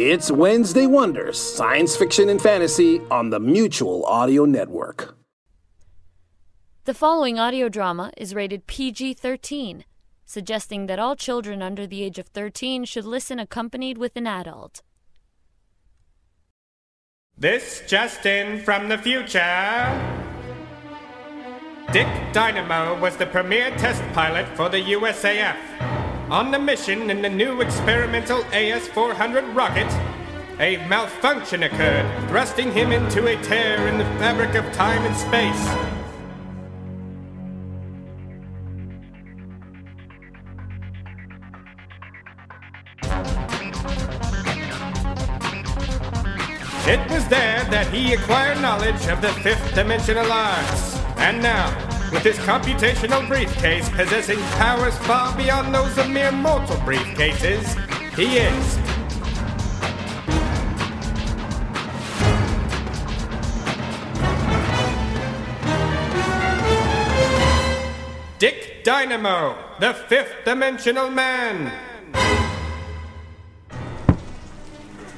It's Wednesday Wonders, science fiction and fantasy on the Mutual Audio Network. The following audio drama is rated PG 13, suggesting that all children under the age of 13 should listen accompanied with an adult. This just in from the future. Dick Dynamo was the premier test pilot for the USAF. On the mission in the new experimental AS 400 rocket, a malfunction occurred, thrusting him into a tear in the fabric of time and space. It was there that he acquired knowledge of the fifth dimensional arts. And now, with his computational briefcase possessing powers far beyond those of mere mortal briefcases, he is. Dick Dynamo, the fifth dimensional man.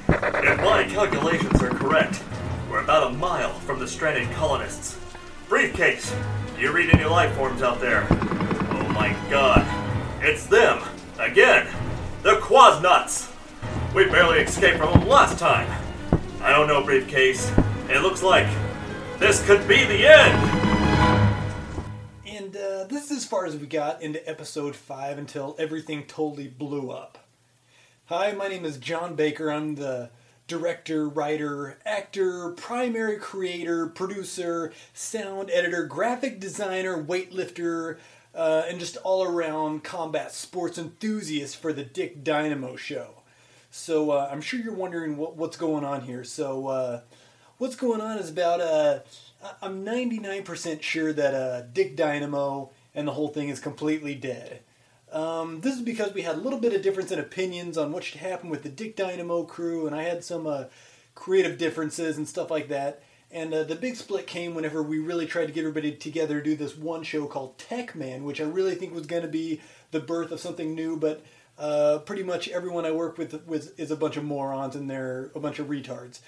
If my calculations are correct, we're about a mile from the stranded colonists. Briefcase, you read any life forms out there? Oh my god, it's them! Again! The Quasnuts! We barely escaped from them last time! I don't know, Briefcase. It looks like this could be the end! And uh, this is as far as we got into episode 5 until everything totally blew up. Hi, my name is John Baker. I'm the director, writer, actor, primary creator, producer, sound editor, graphic designer, weightlifter, uh, and just all around combat sports enthusiast for the Dick Dynamo show. So uh, I'm sure you're wondering what, what's going on here. So uh, what's going on is about uh, I'm 99% sure that uh, Dick Dynamo and the whole thing is completely dead. Um, this is because we had a little bit of difference in opinions on what should happen with the Dick Dynamo crew, and I had some uh, creative differences and stuff like that. And uh, the big split came whenever we really tried to get everybody together to do this one show called Tech Man, which I really think was going to be the birth of something new, but uh, pretty much everyone I work with is a bunch of morons and they're a bunch of retards.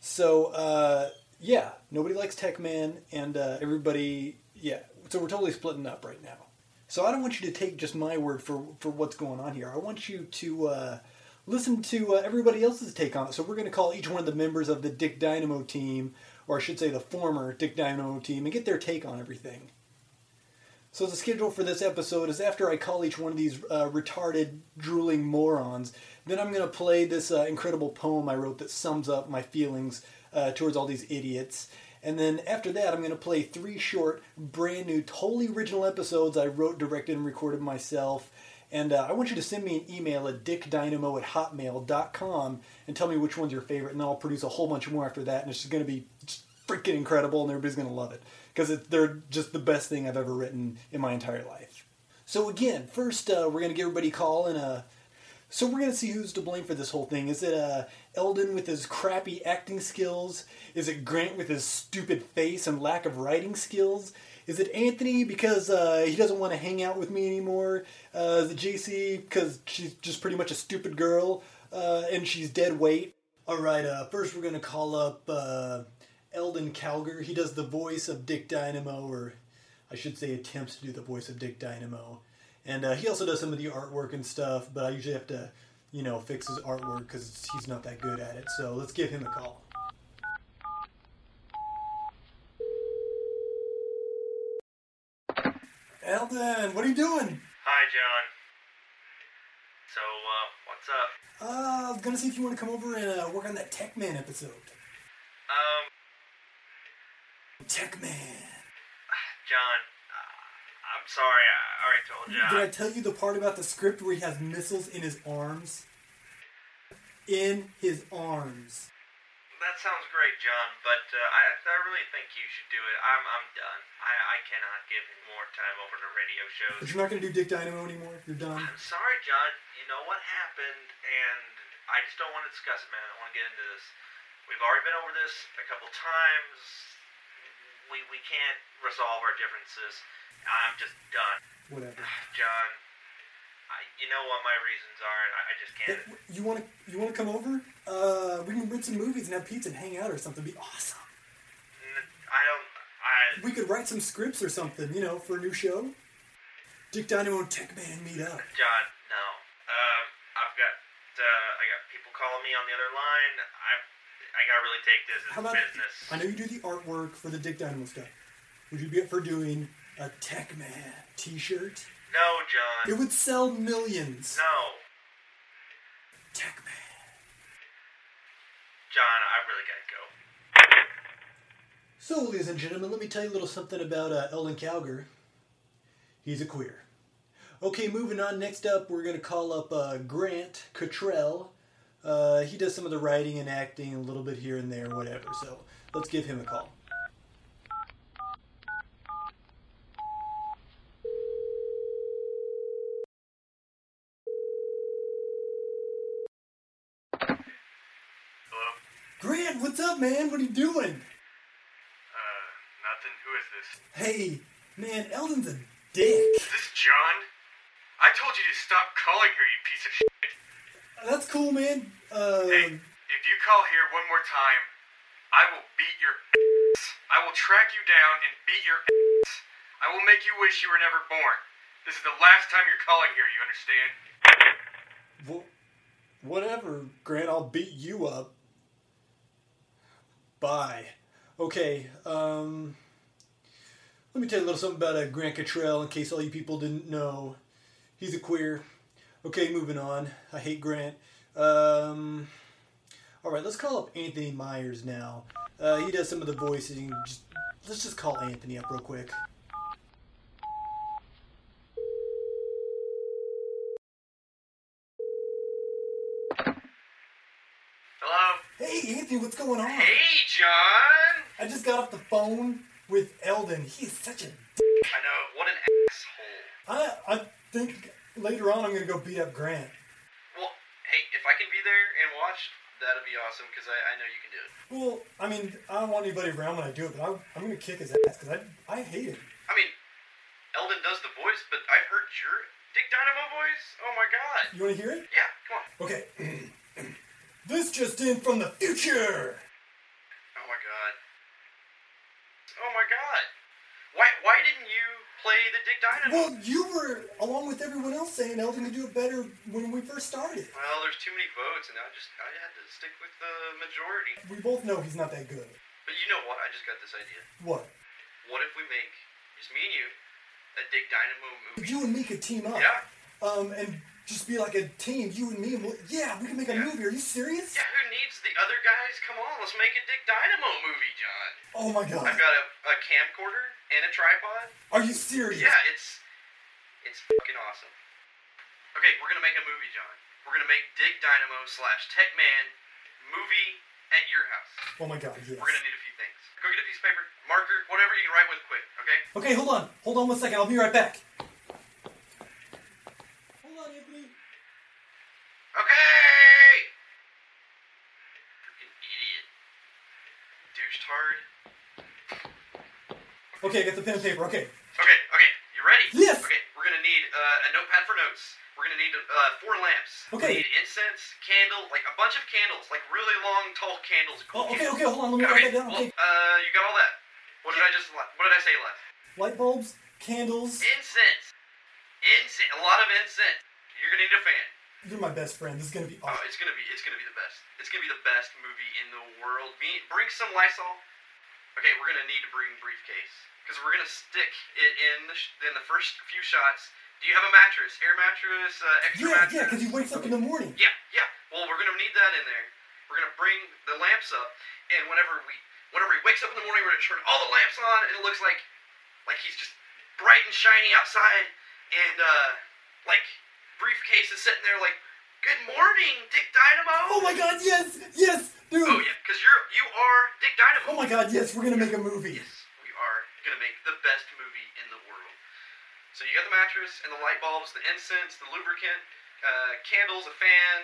So, uh, yeah, nobody likes Tech Man, and uh, everybody, yeah, so we're totally splitting up right now. So I don't want you to take just my word for, for what's going on here. I want you to uh, listen to uh, everybody else's take on it. So we're going to call each one of the members of the Dick Dynamo team, or I should say the former Dick Dynamo team, and get their take on everything. So the schedule for this episode is after I call each one of these uh, retarded, drooling morons, then I'm going to play this uh, incredible poem I wrote that sums up my feelings uh, towards all these idiots. And then after that, I'm going to play three short, brand new, totally original episodes I wrote, directed, and recorded myself. And uh, I want you to send me an email at dickdynamo at hotmail.com and tell me which one's your favorite. And then I'll produce a whole bunch more after that. And it's just going to be freaking incredible, and everybody's going to love it. Because they're just the best thing I've ever written in my entire life. So again, first uh, we're going to give everybody a call and uh, so we're gonna see who's to blame for this whole thing. Is it uh, Eldon with his crappy acting skills? Is it Grant with his stupid face and lack of writing skills? Is it Anthony because uh, he doesn't want to hang out with me anymore? Uh, is it JC because she's just pretty much a stupid girl uh, and she's dead weight? All right. Uh, first, we're gonna call up uh, Eldon Calger. He does the voice of Dick Dynamo, or I should say, attempts to do the voice of Dick Dynamo. And uh, he also does some of the artwork and stuff, but I usually have to, you know, fix his artwork because he's not that good at it. So let's give him a call. Eldon, what are you doing? Hi, John. So, uh, what's up? Uh, I was gonna see if you want to come over and uh, work on that Tech Man episode. Um, Tech Man. John, I'm sorry, I already told you. Did I tell you the part about the script where he has missiles in his arms? In his arms. That sounds great, John, but uh, I, I really think you should do it. I'm, I'm done. I, I cannot give more time over to radio But shows. you're not gonna do Dick Dynamo anymore. You're done. I'm sorry, John. You know what happened, and I just don't want to discuss it, man. I don't want to get into this. We've already been over this a couple times. We, we can't resolve our differences. I'm just done. Whatever. John, I, you know what my reasons are, and I, I just can't. you want to you want to come over? Uh, we can rent some movies and have pizza and hang out or something. It'd be awesome. I don't. I. We could write some scripts or something, you know, for a new show. Dick Dynamo and Tech Man meet up. John, no. Um, I've got. Uh, I got people calling me on the other line. I. I gotta really take this as How about? business. I know you do the artwork for the Dick Dynamo stuff. Would you be up for doing a Tech Man T-shirt? No, John. It would sell millions. No, Tech Man. John. I really gotta go. So, ladies and gentlemen, let me tell you a little something about uh, Eldon Calger. He's a queer. Okay, moving on. Next up, we're going to call up uh, Grant Cottrell. Uh, he does some of the writing and acting a little bit here and there, whatever. So, let's give him a call. Hello. Grant, what's up, man? What are you doing? Uh, nothing. Who is this? Hey, man, Eldon's a dick. Is this John? I told you to stop calling here, you piece of shit. That's cool, man. Uh, Hey, if you call here one more time, I will beat your ass. I will track you down and beat your ass. I will make you wish you were never born. This is the last time you're calling here, you understand? Wh- whatever, Grant, I'll beat you up. Bye. Okay, um. Let me tell you a little something about uh, Grant Cottrell in case all you people didn't know. He's a queer. Okay, moving on. I hate Grant. Um. Alright, let's call up Anthony Myers now. Uh, he does some of the voices. Just, let's just call Anthony up real quick. Hello? Hey, Anthony, what's going on? Hey, John! I just got off the phone with Eldon. He is such a I know, what an asshole. I I think later on I'm gonna go beat up Grant. Well, hey, if I can be there and watch, that'd be awesome, because I, I know you can do it. Well, I mean, I don't want anybody around when I do it, but I, I'm gonna kick his ass because I I hate him. I mean, Eldon does the voice, but I've heard your Dick Dynamo voice? Oh my god. You want to hear it? Yeah, come on. Okay. this just in from the future. Oh my god. Oh my god. Why why didn't you play the Dick Dynamo? Well, you were along with everyone else saying Eldon could do it better when we first started. Well, there's too many votes, and I just I had to stick with the majority. We both know he's not that good. But you know what? I just got this idea. What? What if we make just me and you a Dick Dynamo movie? You and me could team up. Yeah. Um, and just be like a team. You and me, and we'll, yeah, we can make a Yeah. movie. Are you serious? Yeah, who needs the other guys? Come on, let's make a Dick Dynamo movie, John. Oh my god. I've got a, a camcorder and a tripod. Are you serious? Yeah, it's it's fucking awesome. Okay, we're gonna make a movie, John. We're gonna make Dick Dynamo slash Tech Man movie at your house. Oh my god, yes. We're gonna need a few things. Go get a piece of paper, marker, whatever you can write with quick, okay? Okay, hold on. Hold on one second. I'll be right back. Hold on, Anthony. Okay! Freaking idiot. Douche tard. Okay, I got the pen and paper. Okay. Okay, okay, you ready? Yes. Okay, we're gonna need uh, a notepad for notes. We're gonna need uh, four lamps. Okay. We need incense, candle, like a bunch of candles, like really long, tall candles. Oh, okay, candles. okay, hold on. Let me write Okay, that down. well, Okay. uh, you got all that. What did I just? What did I say left? Light bulbs, candles. Incense. Incense. A lot of incense. You're gonna need a fan. You're my best friend. This is gonna be Oh, awesome. it's gonna be. It's gonna be the gonna be the best movie in the world. Be, bring some Lysol. Okay, we're gonna need to bring briefcase because we're gonna stick it in the sh- in the first few shots. Do you have a mattress? Air mattress? Uh, extra Yeah, mattress? yeah, because he wakes up in the morning. Yeah, yeah. Well, we're gonna need that in there. We're gonna bring the lamps up, and whenever we, whenever he wakes up in the morning, we're gonna turn all the lamps on, and it looks like, like he's just bright and shiny outside, and uh, like briefcase is sitting there, like, "Good morning, Dick Dynamo." Oh my god, yes, yes, dude. Oh yeah, because you're you are Dick Dynamo. Oh my god, yes, we're gonna make a movie. Yes, we are gonna make the best movie in the world. So you got the mattress and the light bulbs, the incense, the lubricant, uh, candles, a fan,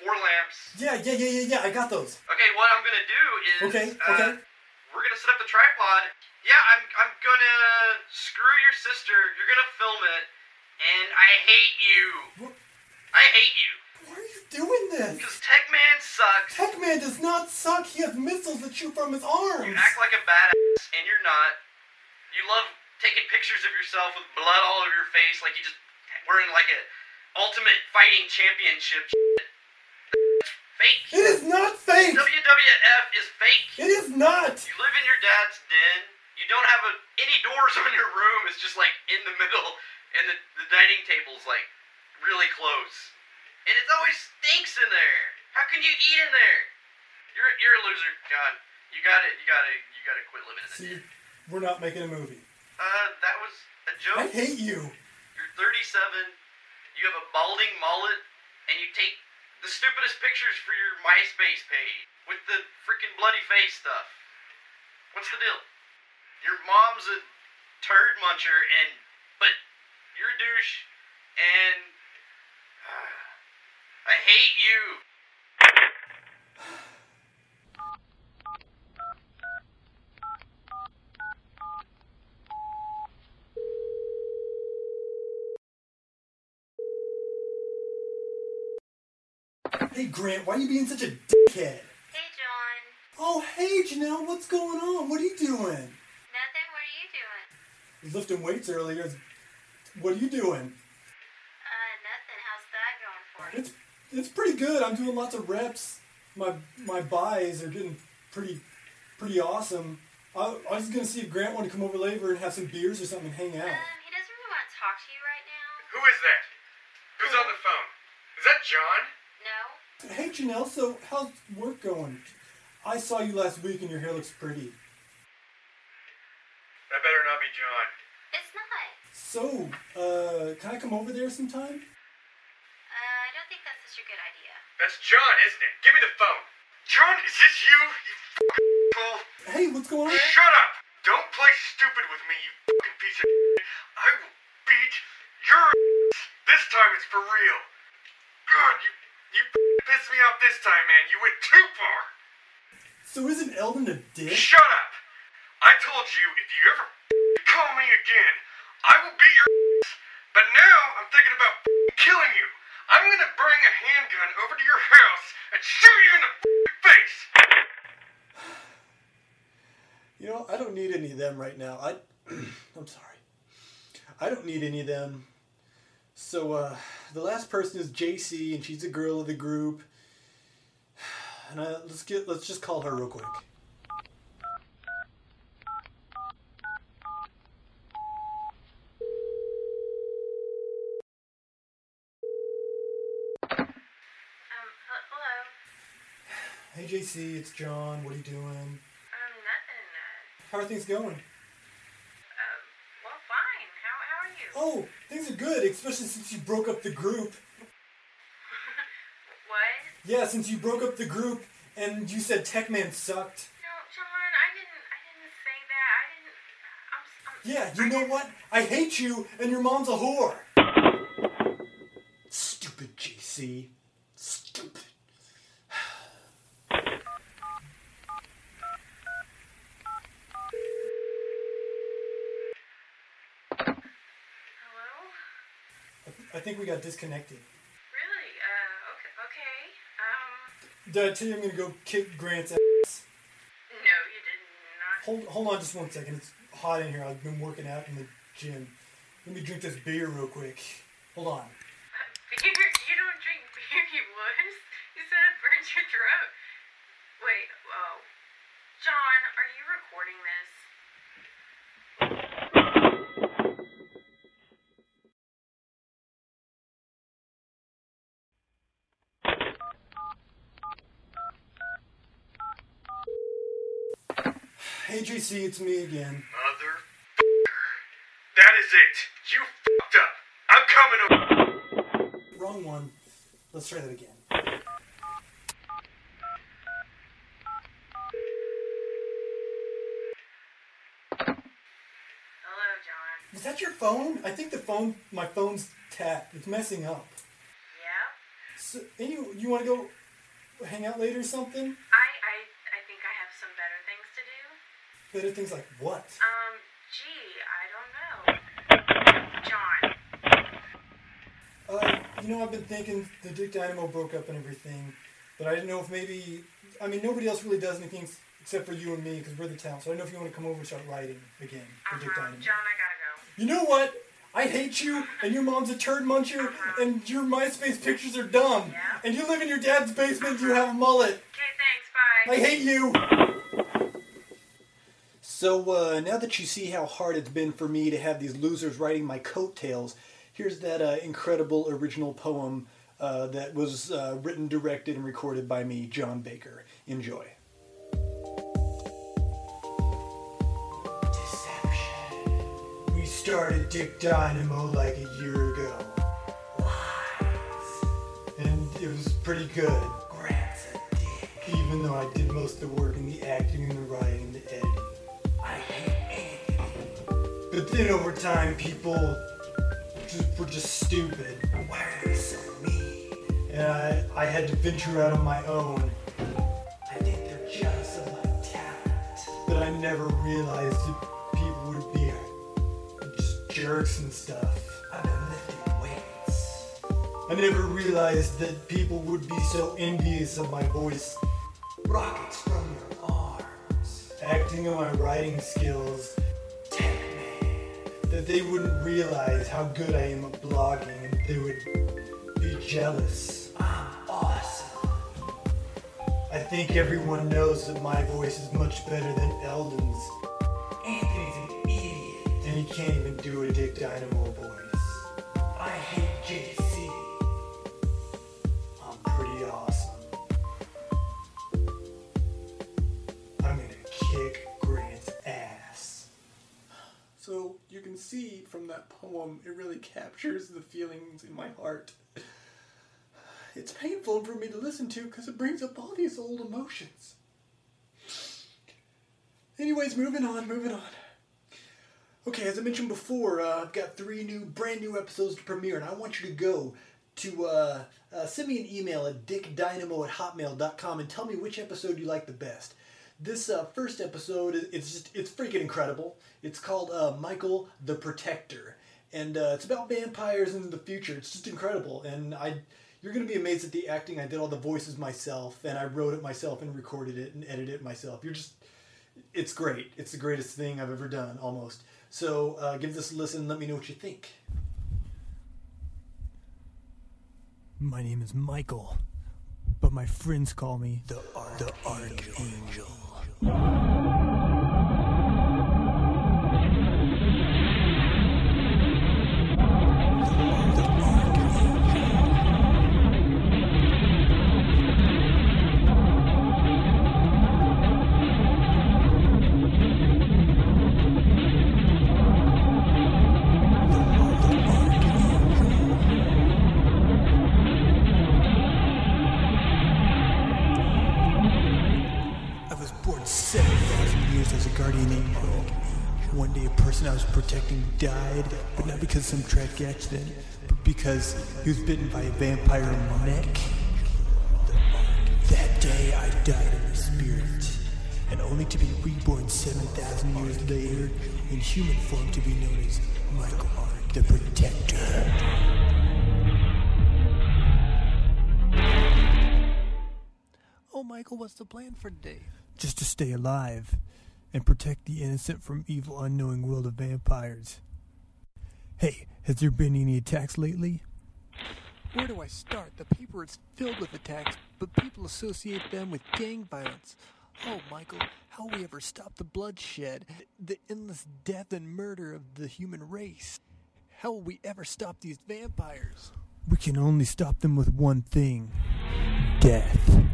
four lamps. Yeah, yeah, yeah, yeah, yeah. I got those. Okay, what I'm gonna do is Okay, uh, okay. we're gonna set up the tripod. Yeah, I'm I'm gonna screw your sister. You're gonna film it, and I hate you. I hate you. Why are you doing this? Because Tech-Man sucks. Tech-Man does not suck. He has missiles that shoot from his arms. You act like a badass, and you're not. You love taking pictures of yourself with blood all over your face, like you just wearing like a ultimate fighting championship. Fake. It is not fake. WWF is fake. It is not. You live in your dad's den. You don't have a, any doors on your room. It's just like in the middle, and the, the dining table's like really close. And it always stinks in there. How can you eat in there? You're you're a loser, John. You got to You got to You got to quit living in See, we're not making a movie. Uh, that was a joke. I hate you. You're 37. You have a balding mullet, and you take the stupidest pictures for your MySpace page with the freaking bloody face stuff. What's the deal? Your mom's a turd muncher, and but you're a douche, and I hate you. Hey, Grant, why are you being such a dickhead? Hey, John. Oh, hey, Janelle, what's going on? What are you doing? Nothing. What are you doing? I was lifting weights earlier. What are you doing? Uh, nothing. How's that going for you? It's it's pretty good. I'm doing lots of reps. My my buys are getting pretty pretty awesome. I, I was gonna see if Grant wanted to come over later and have some beers or something and hang out. Um, he doesn't really want to talk to you right now. Who is that? Who's on the phone? Is that John? No? Hey Janelle, so how's work going? I saw you last week and your hair looks pretty. That better not be John. It's not. So, uh, can I come over there sometime? Uh, I don't think that's such a good idea. That's John, isn't it? Give me the phone. John, is this you? You fool. Hey, what's going on? Shut up! Don't play stupid with me, you fucking piece of shit. I will beat your ass. This time it's for real. God, you you pissed me off this time, man. You went too far. So isn't Eldon a dick? Shut up! I told you if you ever call me again, I will beat your ass. But now I'm thinking about killing you. I'm gonna bring a handgun over to your house and shoot you in the face. You know, I don't need any of them right now. I, I'm sorry. I don't need any of them. So, uh, the last person is JC, and she's a girl of the group. And let's get, let's just call her real quick. Um, h- hello? Hey JC, it's John. What are you doing? Um, nothing. Uh, How are things going? um, well, fine. How, how are you? Oh, things are good, especially since you broke up the group. What? Yeah, since you broke up the group and you said Techman sucked. No, John, I didn't, I didn't say that. I didn't, I'm, I'm Yeah, you know what? I hate you, and your mom's a whore. Stupid JC. Stupid. Hello? I think we got disconnected. Really? Uh, okay, okay. Um, Did I tell you I'm gonna go kick Grant's ass? no, you did not. Hold, hold on just one second. It's hot in here. I've been working out in the gym. Let me drink this beer real quick. Hold on. Beer? You don't drink beer, you wuss. You said it burns your throat. Wait, oh. John, are you recording this? Hey JC, it's me again. Motherfucker. That is it. You fucked up. I'm coming over. Wrong one. Let's try that again. Hello, John. Was that your phone? I think the phone, my phone's tapped. It's messing up. Yeah? So, any, you want to go hang out later or something? I, I, I think I have some better things to do. Better things like what? Um, gee, I don't know. John, Uh, you know, I've been thinking the Dick Dynamo broke up and everything, but I didn't know if maybe. I mean, nobody else really does anything except for you and me because we're the town. So I don't know if you want to come over and start writing again for Uh-huh. Dynamo. John, I gotta go. You know what? I hate you, and your mom's a turd muncher, and your MySpace pictures are dumb. Yeah? And you live in your dad's basement, and you have a mullet. Okay, thanks, bye. I hate you! So, uh, now that you see how hard it's been for me to have these losers writing my coattails, here's that uh, incredible original poem uh, that was uh, written, directed, and recorded by me, John Baker. Enjoy. Deception. We started Dick Dynamo like a year ago. Lies. And it was pretty good. Grant's a dick. Even though I did most of the work in the acting and the writing and the editing. Over time, people just were just stupid. Why are they so mean? And I, I had to venture out on my own. I think they're jealous of my talent. But I never realized that people would be just jerks and stuff. I've been lifting weights. I never realized that people would be so envious of my voice. Rockets from your arms. Acting on my writing skills. That they wouldn't realize how good I am at blogging and they would be jealous. I'm awesome. I think everyone knows that my voice is much better than Eldon's. Anthony's an idiot. And he can't even do a Dick Dynamo voice. I hate JC. See from that poem, it really captures the feelings in my heart. It's painful for me to listen to because it brings up all these old emotions. Anyways, moving on, moving on. Okay, as I mentioned before, uh, I've got three new, brand new episodes to premiere, and I want you to go to uh, uh, send me an email at dickdynamo at hotmail.com and tell me which episode you like the best. This uh, first episode, is- it's just, it's freaking incredible. It's called uh, Michael the Protector, and uh, it's about vampires in the future. It's just incredible, and I, you're gonna be amazed at the acting. I did all the voices myself, and I wrote it myself and recorded it and edited it myself. You're just, it's great. It's the greatest thing I've ever done, almost. So uh, give this a listen. Let me know what you think. My name is Michael, but my friends call me the, Arch- the Archangel. Thank you. Died, but not because of some tragic accident, but because he was bitten by a vampire neck. That day I died in the spirit, and only to be reborn 7,000 years later in human form to be known as Michael the Protector. Oh, Michael, what's the plan for today? just to stay alive and protect the innocent from evil unknowing world of vampires. Hey, has there been any attacks lately? Where do I start? The paper is filled with attacks, but people associate them with gang violence. Oh, Michael, how will we ever stop the bloodshed, the endless death and murder of the human race? How will we ever stop these vampires? We can only stop them with one thing death.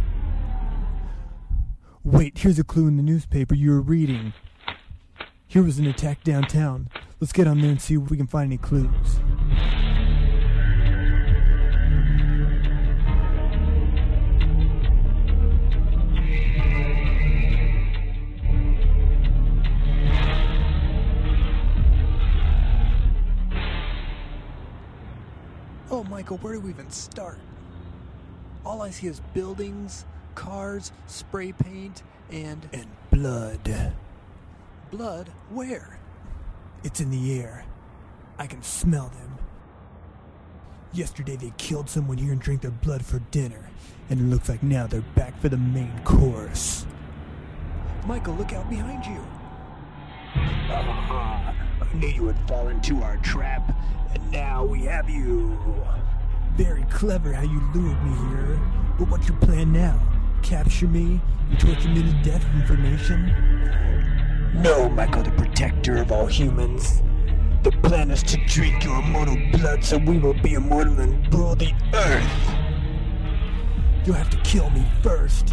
Wait, here's a clue in the newspaper you were reading. Here was an attack downtown. Let's get on there and see if we can find any clues. Oh, Michael, where do we even start? All I see is buildings, cars, spray paint, and And blood. blood. Where? It's in the air. I can smell them. Yesterday they killed someone here and drank their blood for dinner. And it looks like now they're back for the main course. Michael, look out behind you. Ah, I knew you would fall into our trap, and now we have you. Very clever how you lured me here. But what's your plan now? Capture me and torture me to death for information? No, Michael, the protector of all humans. The plan is to drink your immortal blood so we will be immortal and rule the earth. You'll have to kill me first.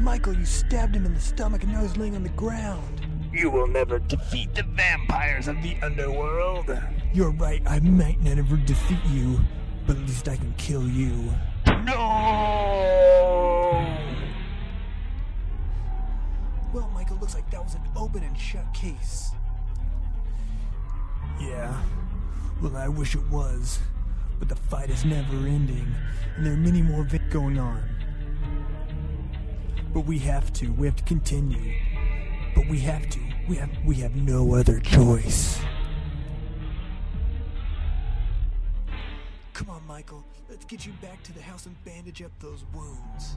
Michael, you stabbed him in the stomach and now he's laying on the ground. You will never defeat the vampires of the underworld. You're right, I might never defeat you, but at least I can kill you. No! Well, Michael, looks like that was an open and shut case. Yeah, well, I wish it was. But the fight is never ending, and there are many more events going on. But we have to, we have to continue. But we have to, we have, we have no other choice. Come on, Michael. Let's get you back to the house and bandage up those wounds.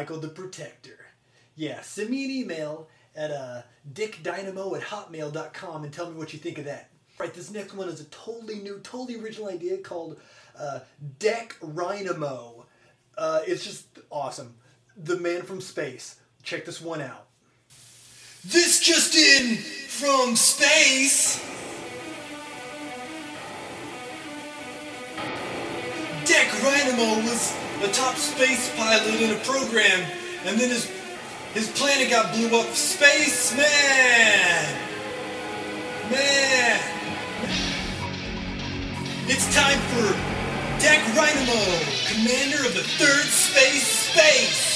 Michael the Protector. Yeah, send me an email at uh, dickdynamo at hotmail.com and tell me what you think of that. Right, this next one is a totally new, totally original idea called uh, Deck Rhynamo. Uh, it's just awesome. The Man from Space. Check this one out. This just in from space. Deck Rhynamo was a top space pilot in a program, and then his his planet got blew up. Space man, man. It's time for Deck Rhynamo, commander of the Third Space Space.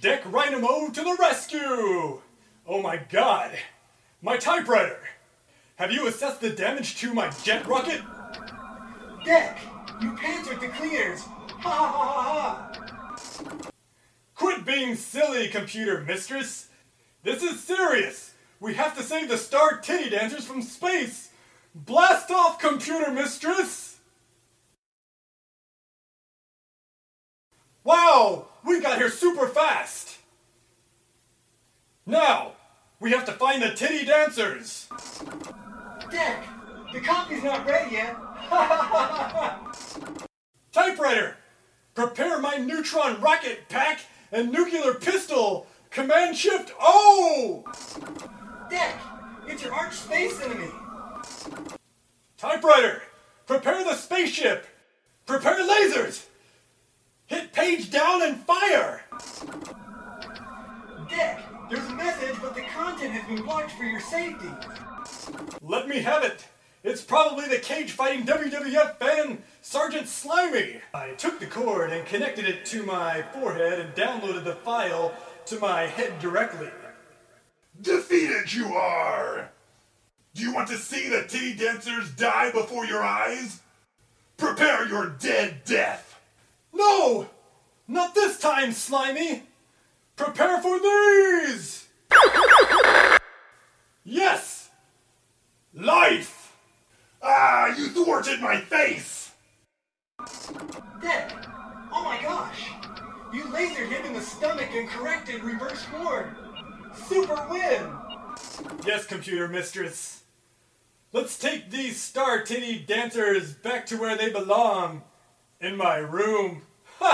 Deck Rhynamo to the rescue! Oh my god! My typewriter! Have you assessed the damage to my jet rocket? Deck, you pantsed the cleaners. Ha ha ha ha. Quit being silly, computer mistress! This is serious! We have to save the star titty dancers from space! Blast off, computer mistress! Wow! We got here super fast! Now, we have to find the titty dancers! Deck, the coffee's not ready yet. Typewriter! Prepare my neutron rocket pack and nuclear pistol! Command Shift O! Deck, it's your arch space enemy. Typewriter! Prepare the spaceship! Prepare lasers! Hit page down and fire! Deck, there's a message, but the content has been blocked for your safety. Let me have it! It's probably the cage fighting WWF fan, Sergeant Slimy! I took the cord and connected it to my forehead and downloaded the file to my head directly. Defeated you are! Do you want to see the titty dancers die before your eyes? Prepare your dead death! No! Not this time, Slimy! Prepare for these! yes! Life! Ah, you thwarted my face! Deck, oh my gosh. You lasered him in the stomach and corrected reverse forward. Super win. Yes, computer mistress. Let's take these star titty dancers back to where they belong. In my room. I'm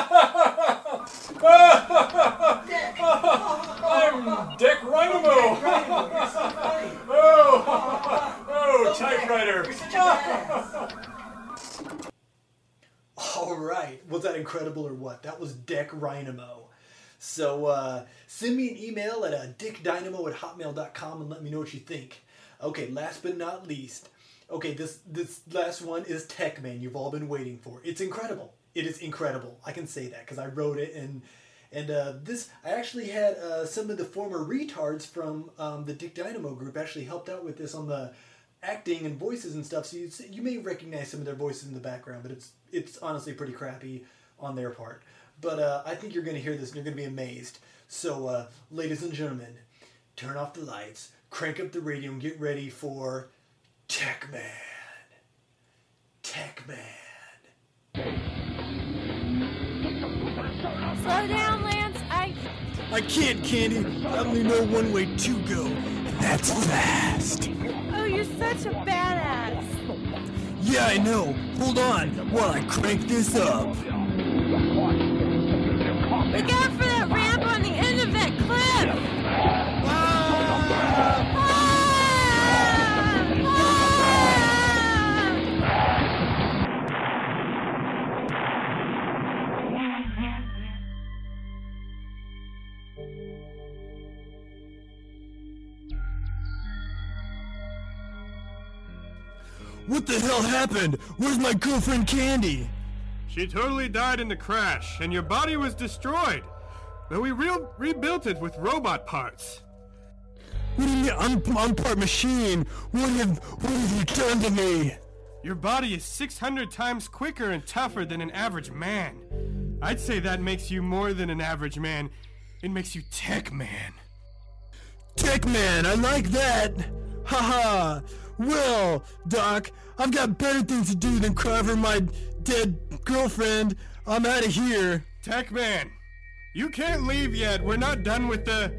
Dick Rhynamo. oh, oh, typewriter. All right, was that incredible or what? That was Deck Rhynamo. So uh, send me an email at uh, dickdynamo at hotmail.com and let me know what you think. Okay, last but not least. Okay, this this last one is Tech Man. You've all been waiting for. It's incredible. It is incredible. I can say that because I wrote it and and uh, this I actually had uh, some of the former retards from um, the Dick Dynamo group actually helped out with this on the acting and voices and stuff. So you you may recognize some of their voices in the background, but it's it's honestly pretty crappy on their part. But uh, I think you're going to hear this and you're going to be amazed. So, uh, ladies and gentlemen, turn off the lights, crank up the radio, and get ready for Tech Man. Tech Man. Slow down, Lance. I. I can't, Candy. I only know one way to go, and that's fast. Oh, you're such a badass. Yeah, I know. Hold on while I crank this up. Look out for that ramp on the end of that cliff. What the hell happened? Where's my girlfriend Candy? She totally died in the crash, and your body was destroyed. But we re- rebuilt it with robot parts. What do you mean? I'm, I'm part machine. What have, what have you done to me? Your body is 600 times quicker and tougher than an average man. I'd say that makes you more than an average man. It makes you Tech Man. Tech Man, I like that. Haha. Well, Doc, I've got better things to do than cover my dead girlfriend. I'm out of here. Tech Man, you can't leave yet. We're not done with the.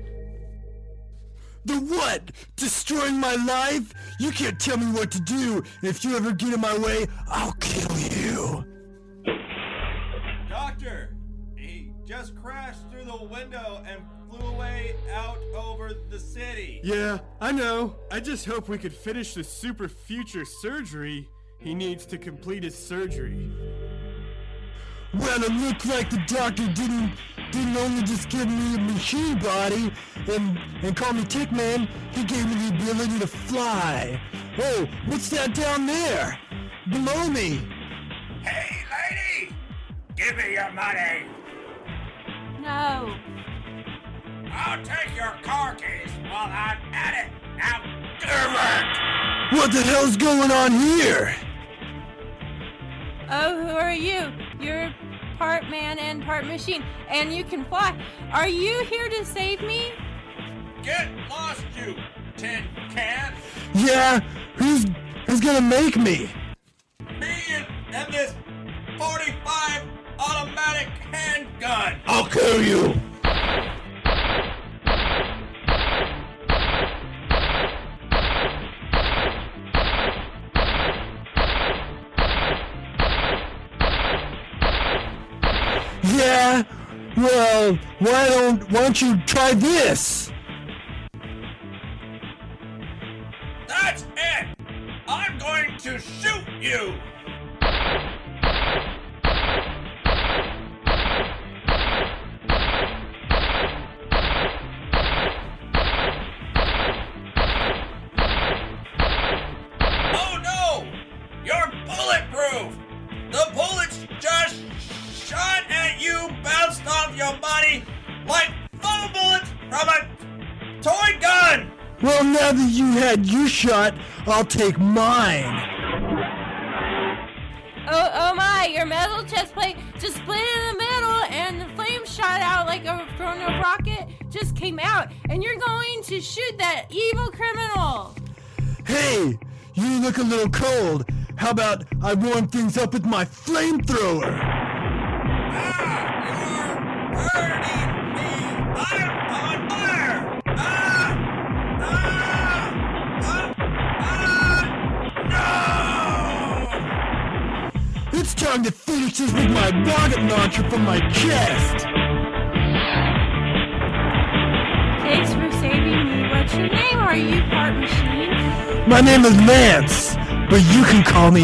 The what? Destroying my life? You can't tell me what to do. If you ever get in my way, I'll kill you. Doctor, he just crashed through the window and flew away out over the city. Yeah, I know. I just hope we could finish the super future surgery he needs to complete his surgery. Well, it looked like the doctor didn't didn't only just give me a machine body and and call me Tick Man. He gave me the ability to fly. Oh, what's that down there? Below me. Hey, lady! Give me your money! No. I'll take your car keys while I'm at it. Now, give it! What the hell's going on here? Oh, who are you? You're part man and part machine, and you can fly. Are you here to save me? Get lost, you tin can! Yeah, who's who's gonna make me? Me and, and this 45 automatic handgun! I'll kill you. Well, why don't why don't you try this? That's it! I'm going to shoot you! Shot, I'll take mine. Oh, oh my! Your metal chest plate just split in the middle, and the flame shot out like a from a rocket. Just came out, and you're going to shoot that evil criminal. Hey, you look a little cold. How about I warm things up with my flamethrower? Time to finish this with my rocket launcher from my chest. Thanks for saving me. What's your name? Are you part machine? My name is Lance, but you can call me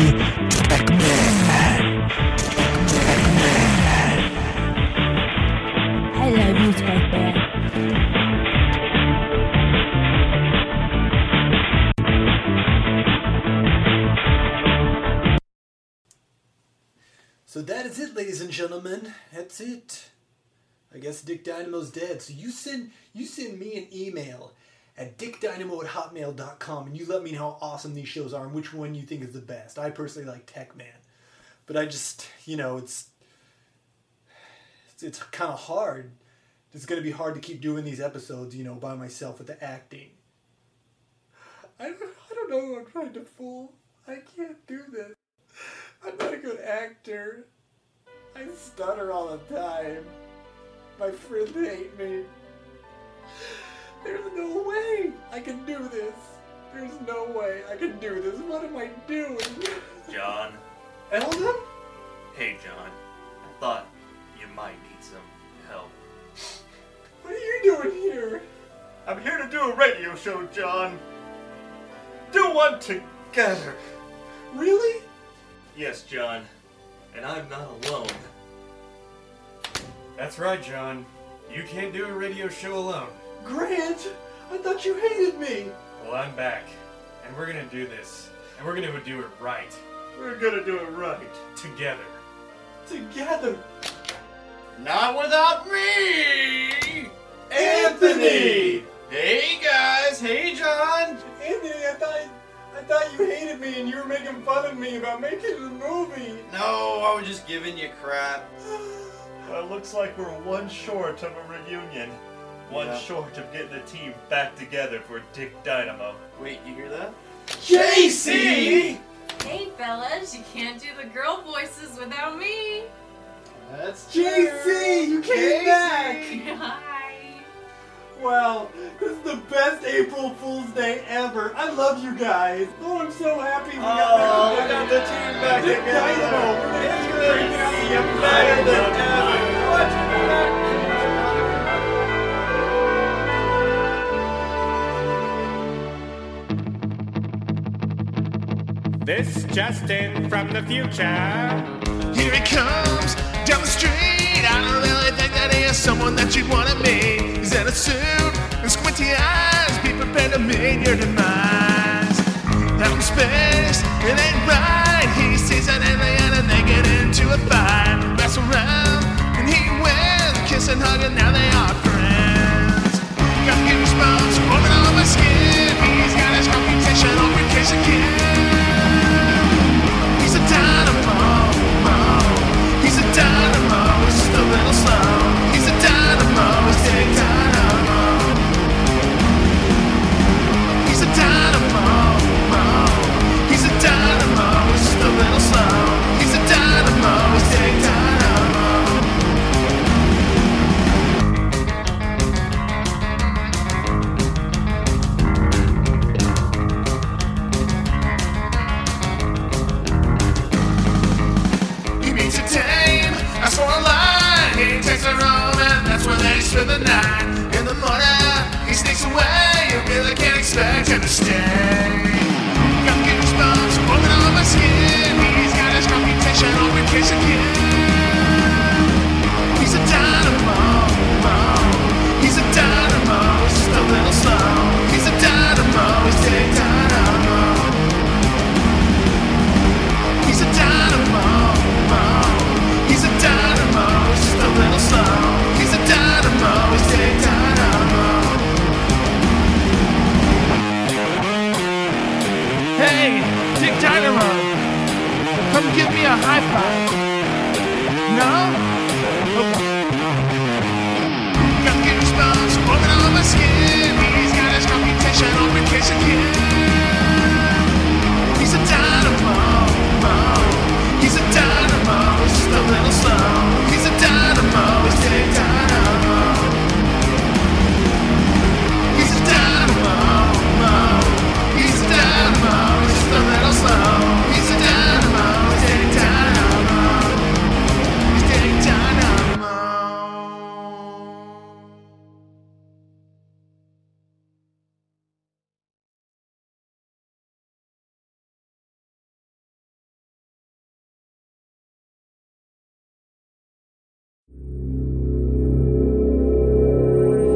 So that is it, ladies and gentlemen. That's it. I guess Dick Dynamo's dead. So you send you send me an email at dickdynamo at hotmail.com and you let me know how awesome these shows are and which one you think is the best. I personally like Tech Man. But I just, you know, it's it's, it's kind of hard. It's going to be hard to keep doing these episodes, you know, by myself with the acting. I don't, I don't know who I'm trying to fool. I can't do this. I'm not a good actor. I stutter all the time. My friends hate me. There's no way I can do this. There's no way I can do this. What am I doing? John. Eldon? Hey, John. I thought you might need some help. What are you doing here? I'm here to do a radio show, John. Do one together. Really? Yes, John. And I'm not alone. That's right, John. You can't do a radio show alone. Grant, I thought you hated me. Well, I'm back. And we're gonna do this. And we're gonna do it right. We're gonna do it right. Together. Together. Not without me! Thought you hated me and you were making fun of me about making the movie. No, I was just giving you crap. Well, it looks like we're one short of a reunion. One Yeah. short of getting the team back together for Dick Dynamo. Wait, you hear that? JC! Hey, fellas, you can't do the girl voices without me. That's JC, you came back. Hi. Wow, this is the best April Fool's Day ever. I love you guys. Oh, I'm so happy we Oh, got we got the team back Dick together. Dynamo. We're gonna keep good bringing out the you better back than together. ever. This Justin from the future. Here he comes down the street. I don't really think that he is someone that you'd want to meet. He's in a suit and squinty eyes. Be prepared to meet your demise. Out in space, it ain't right.